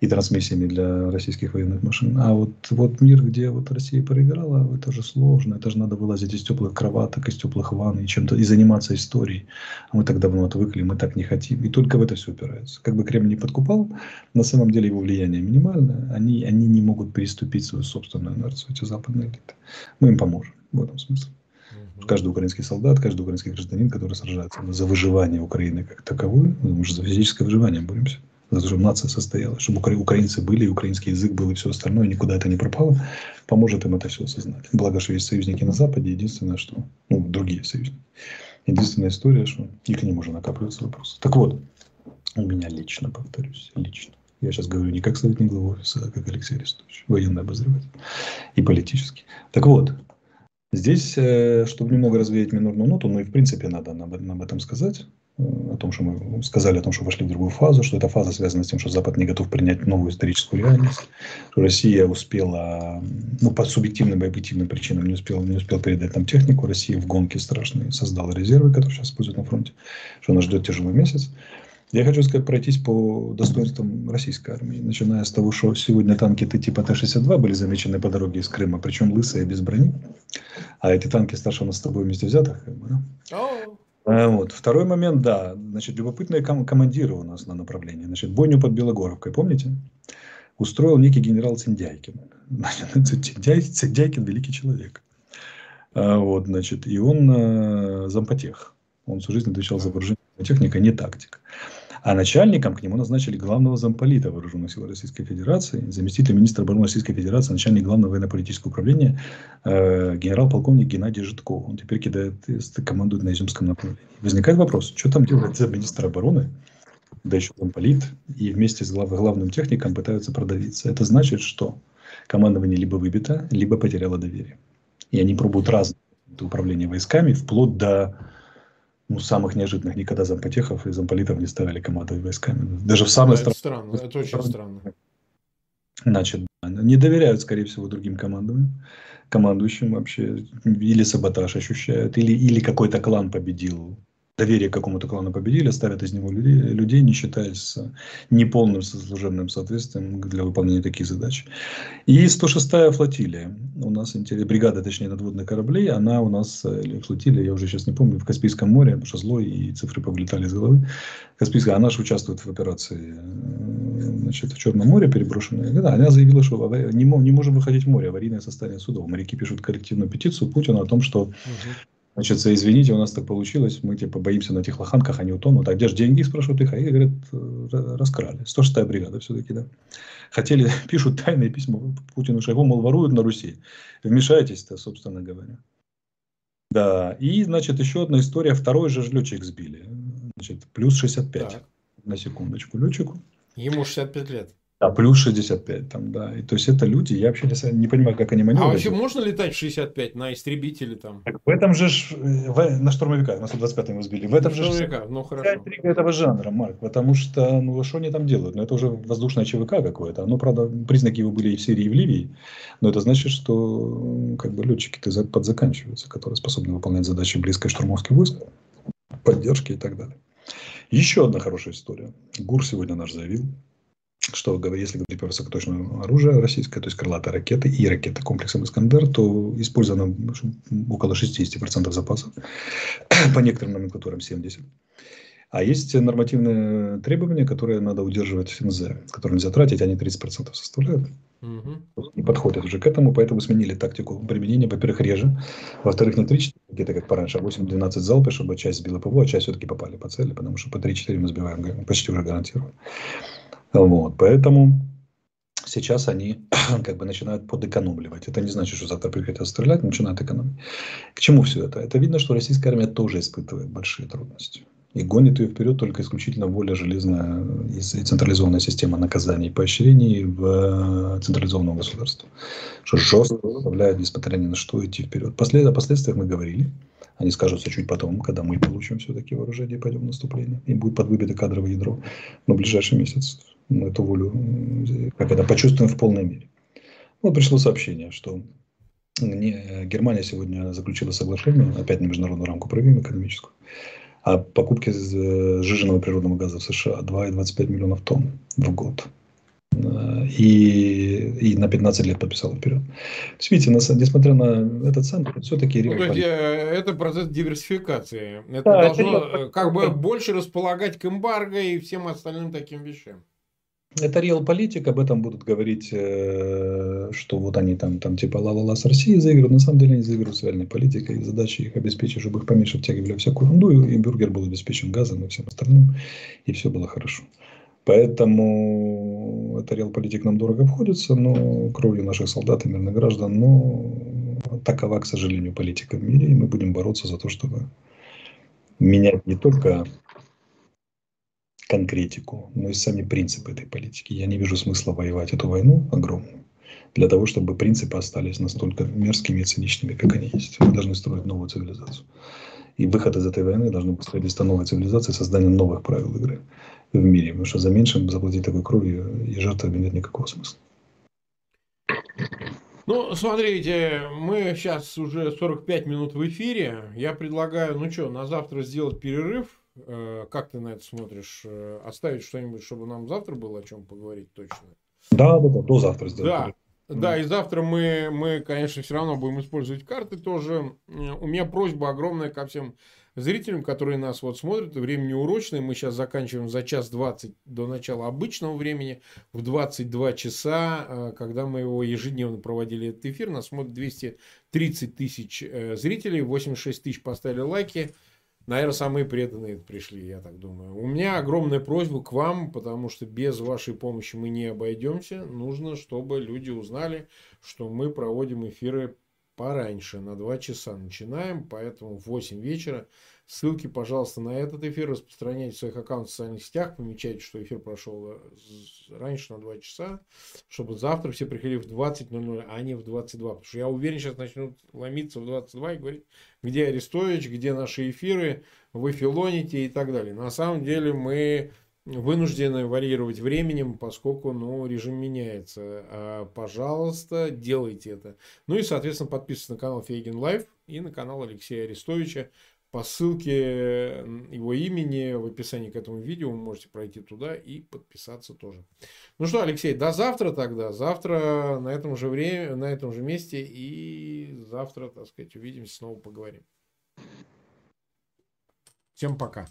и трансмиссиями для российских военных машин. А вот, вот мир, где вот Россия проиграла, это же сложно. Это же надо вылазить из теплых кроваток, из теплых ванн и чем-то и заниматься историей. А мы так давно отвыкли, мы так не хотим. И только в это все упирается. Как бы Кремль не подкупал, на самом деле его влияние минимальное. Они, они не могут переступить свою собственную инерцию, эти западные элиты. Мы им поможем в этом смысле. Каждый украинский солдат, каждый украинский гражданин, который сражается за выживание Украины как таковую, мы же за физическое выживание боремся то, чтобы нация состоялась, чтобы украинцы были, и украинский язык был, и все остальное, никуда это не пропало, поможет им это все осознать. Благо, что есть союзники на Западе, единственное, что, ну, другие союзники. Единственная история, что и к ним уже накапливаются вопросы. Так вот, у меня лично, повторюсь, лично. Я сейчас говорю не как советник главы офиса, а как Алексей Арестович, военный обозреватель и политический. Так вот, Здесь, э, чтобы немного развеять минорную ноту, ну и в принципе надо об этом сказать, о том, что мы сказали о том, что вошли в другую фазу, что эта фаза связана с тем, что Запад не готов принять новую историческую реальность, что Россия успела, ну, по субъективным и объективным причинам не успела, не успела передать нам технику, Россия в гонке страшной создала резервы, которые сейчас используют на фронте, что нас ждет тяжелый месяц. Я хочу сказать, пройтись по достоинствам российской армии, начиная с того, что сегодня танки типа Т-62 были замечены по дороге из Крыма, причем лысые, без брони. А эти танки старше у нас с тобой вместе взятых. Как бы, да? А, вот. Второй момент, да, значит, любопытные ком- командиры у нас на направлении. Значит, бойню под Белогоровкой, помните? Устроил некий генерал Циндяйкин. Значит, Циндяйкин великий человек. А, вот, значит, и он э, зампотех. Он всю жизнь отвечал за вооружение техника, не тактика. А начальником к нему назначили главного замполита Вооруженных сил Российской Федерации, заместитель министра обороны Российской Федерации, начальник главного военно-политического управления, э, генерал-полковник Геннадий Житков. Он теперь кидает, командует на Изюмском направлении. Возникает вопрос, что там делает за министр обороны, да еще замполит, и вместе с глав, главным техником пытаются продавиться. Это значит, что командование либо выбито, либо потеряло доверие. И они пробуют разные управление войсками, вплоть до ну, самых неожиданных. Никогда зампотехов и замполитов не ставили командовать войсками. Даже в самой да, странно. Это, это очень странно. Значит, не доверяют, скорее всего, другим командам, командующим вообще. Или саботаж ощущают, или, или какой-то клан победил доверие к какому-то клану победили, ставят из него людей, людей не считаясь неполным служебным соответствием для выполнения таких задач. И 106-я флотилия, у нас бригада, точнее, надводных кораблей, она у нас, э, или флотилия, я уже сейчас не помню, в Каспийском море, потому что злой и цифры повлетали из головы. Каспийская, она же участвует в операции э, значит, в Черном море переброшенная. Да, она заявила, что не, не можем выходить в море, аварийное состояние судов. Моряки пишут коллективную петицию Путину о том, что угу Значит, извините, у нас так получилось, мы типа боимся на этих лоханках, они утонут. А где же деньги, спрашивают их, а их, говорят, раскрали. 106-я бригада все-таки, да. Хотели, пишут тайные письма Путину Шойгу, мол, воруют на Руси. Вмешайтесь-то, собственно говоря. Да, и, значит, еще одна история, второй же летчик сбили. Значит, плюс 65. Так. На секундочку, летчику. Ему 65 лет. Да, плюс 65 там, да. И, то есть это люди, я вообще не понимаю, как они маневрируют. А вообще можно летать 65 на истребителе там? Так в этом же, в, на штурмовика, на 125 мы сбили. В этом же штурмовика, ну хорошо. этого жанра, Марк, потому что, ну что они там делают? Ну это уже воздушное ЧВК какое-то. Оно, правда, признаки его были и в Сирии, и в Ливии, но это значит, что как бы летчики-то подзаканчиваются, которые способны выполнять задачи близкой штурмовки войск, поддержки и так далее. Еще одна хорошая история. ГУР сегодня наш заявил, что если говорить про высокоточное оружие российское, то есть крылатые ракеты и ракеты комплексом «Искандер», то использовано около 60% запасов, по некоторым номенклатурам 70%. А есть нормативные требования, которые надо удерживать в МЗ, которые нельзя тратить, они 30% составляют. Угу. И подходят уже к этому, поэтому сменили тактику применения. Во-первых, реже. Во-вторых, не 3-4 ракеты, как пораньше, а 8-12 залпы, чтобы часть сбила ПВО, а часть все-таки попали по цели, потому что по 3-4 мы сбиваем почти уже гарантированно. Вот, поэтому сейчас они как бы начинают подэкономливать. Это не значит, что завтра прекратят стрелять, начинают экономить. К чему все это? Это видно, что российская армия тоже испытывает большие трудности. И гонит ее вперед только исключительно воля железная и централизованная система наказаний и поощрений в централизованном государстве. Что жестко заставляет, несмотря ни на что, идти вперед. Послед... О последствиях мы говорили. Они скажутся чуть потом, когда мы получим все-таки вооружение и пойдем в наступление. И будет подвыбито кадровое ядро. В ближайший месяц эту волю как это, почувствуем в полной мере. Вот пришло сообщение, что Германия сегодня заключила соглашение, опять на международную рамку проявим экономическую, о покупке сжиженного природного газа в США 2,25 миллионов тонн в год. И, и на 15 лет подписал вперед. То есть, видите, несмотря на этот центр, все-таки... Ну, то есть, э, это процесс диверсификации. Это да, должно это... Э, как бы больше располагать к эмбарго и всем остальным таким вещам. Это реал политик, об этом будут говорить, э, что вот они там, там типа ла-ла-ла с Россией заигрывают. На самом деле они заигрывают с реальной политикой. И задача их обеспечить, чтобы их поменьше втягивали всякую ерунду. И бюргер был обеспечен газом и всем остальным. И все было хорошо. Поэтому это реал политик нам дорого обходится, но кровью наших солдат и мирных граждан. Но такова, к сожалению, политика в мире. И мы будем бороться за то, чтобы менять не только конкретику, но и сами принципы этой политики. Я не вижу смысла воевать эту войну огромную, для того, чтобы принципы остались настолько мерзкими и циничными, как они есть. Мы должны строить новую цивилизацию. И выход из этой войны должен быть строительство новой цивилизации, создание новых правил игры в мире. Потому что за меньшим заплатить такой кровью и жертвами нет никакого смысла. Ну, смотрите, мы сейчас уже 45 минут в эфире. Я предлагаю, ну что, на завтра сделать перерыв. Э, как ты на это смотришь? Э, оставить что-нибудь, чтобы нам завтра было о чем поговорить точно? Да, да, да, до завтра сделать. Да, да, и завтра мы, мы, конечно, все равно будем использовать карты тоже. У меня просьба огромная ко всем зрителям, которые нас вот смотрят. Время неурочное. Мы сейчас заканчиваем за час 20 до начала обычного времени. В 22 часа, э, когда мы его ежедневно проводили этот эфир, нас смотрит 230 тысяч зрителей, 86 тысяч поставили лайки. Наверное, самые преданные пришли, я так думаю. У меня огромная просьба к вам, потому что без вашей помощи мы не обойдемся. Нужно, чтобы люди узнали, что мы проводим эфиры пораньше, на 2 часа начинаем, поэтому в 8 вечера. Ссылки, пожалуйста, на этот эфир распространяйте в своих аккаунтах в социальных сетях, помечайте, что эфир прошел э, раньше на 2 часа, чтобы завтра все приходили в 20.00, а не в 22. Потому что я уверен, сейчас начнут ломиться в 22 и говорить, где Арестович, где наши эфиры, вы филоните и так далее. На самом деле мы вынуждены варьировать временем, поскольку ну, режим меняется. А, пожалуйста, делайте это. Ну и, соответственно, подписывайтесь на канал Фейгин Live и на канал Алексея Арестовича. По ссылке его имени в описании к этому видео вы можете пройти туда и подписаться тоже. Ну что, Алексей, до завтра тогда. Завтра на этом же время, на этом же месте и завтра, так сказать, увидимся, снова поговорим. Всем пока.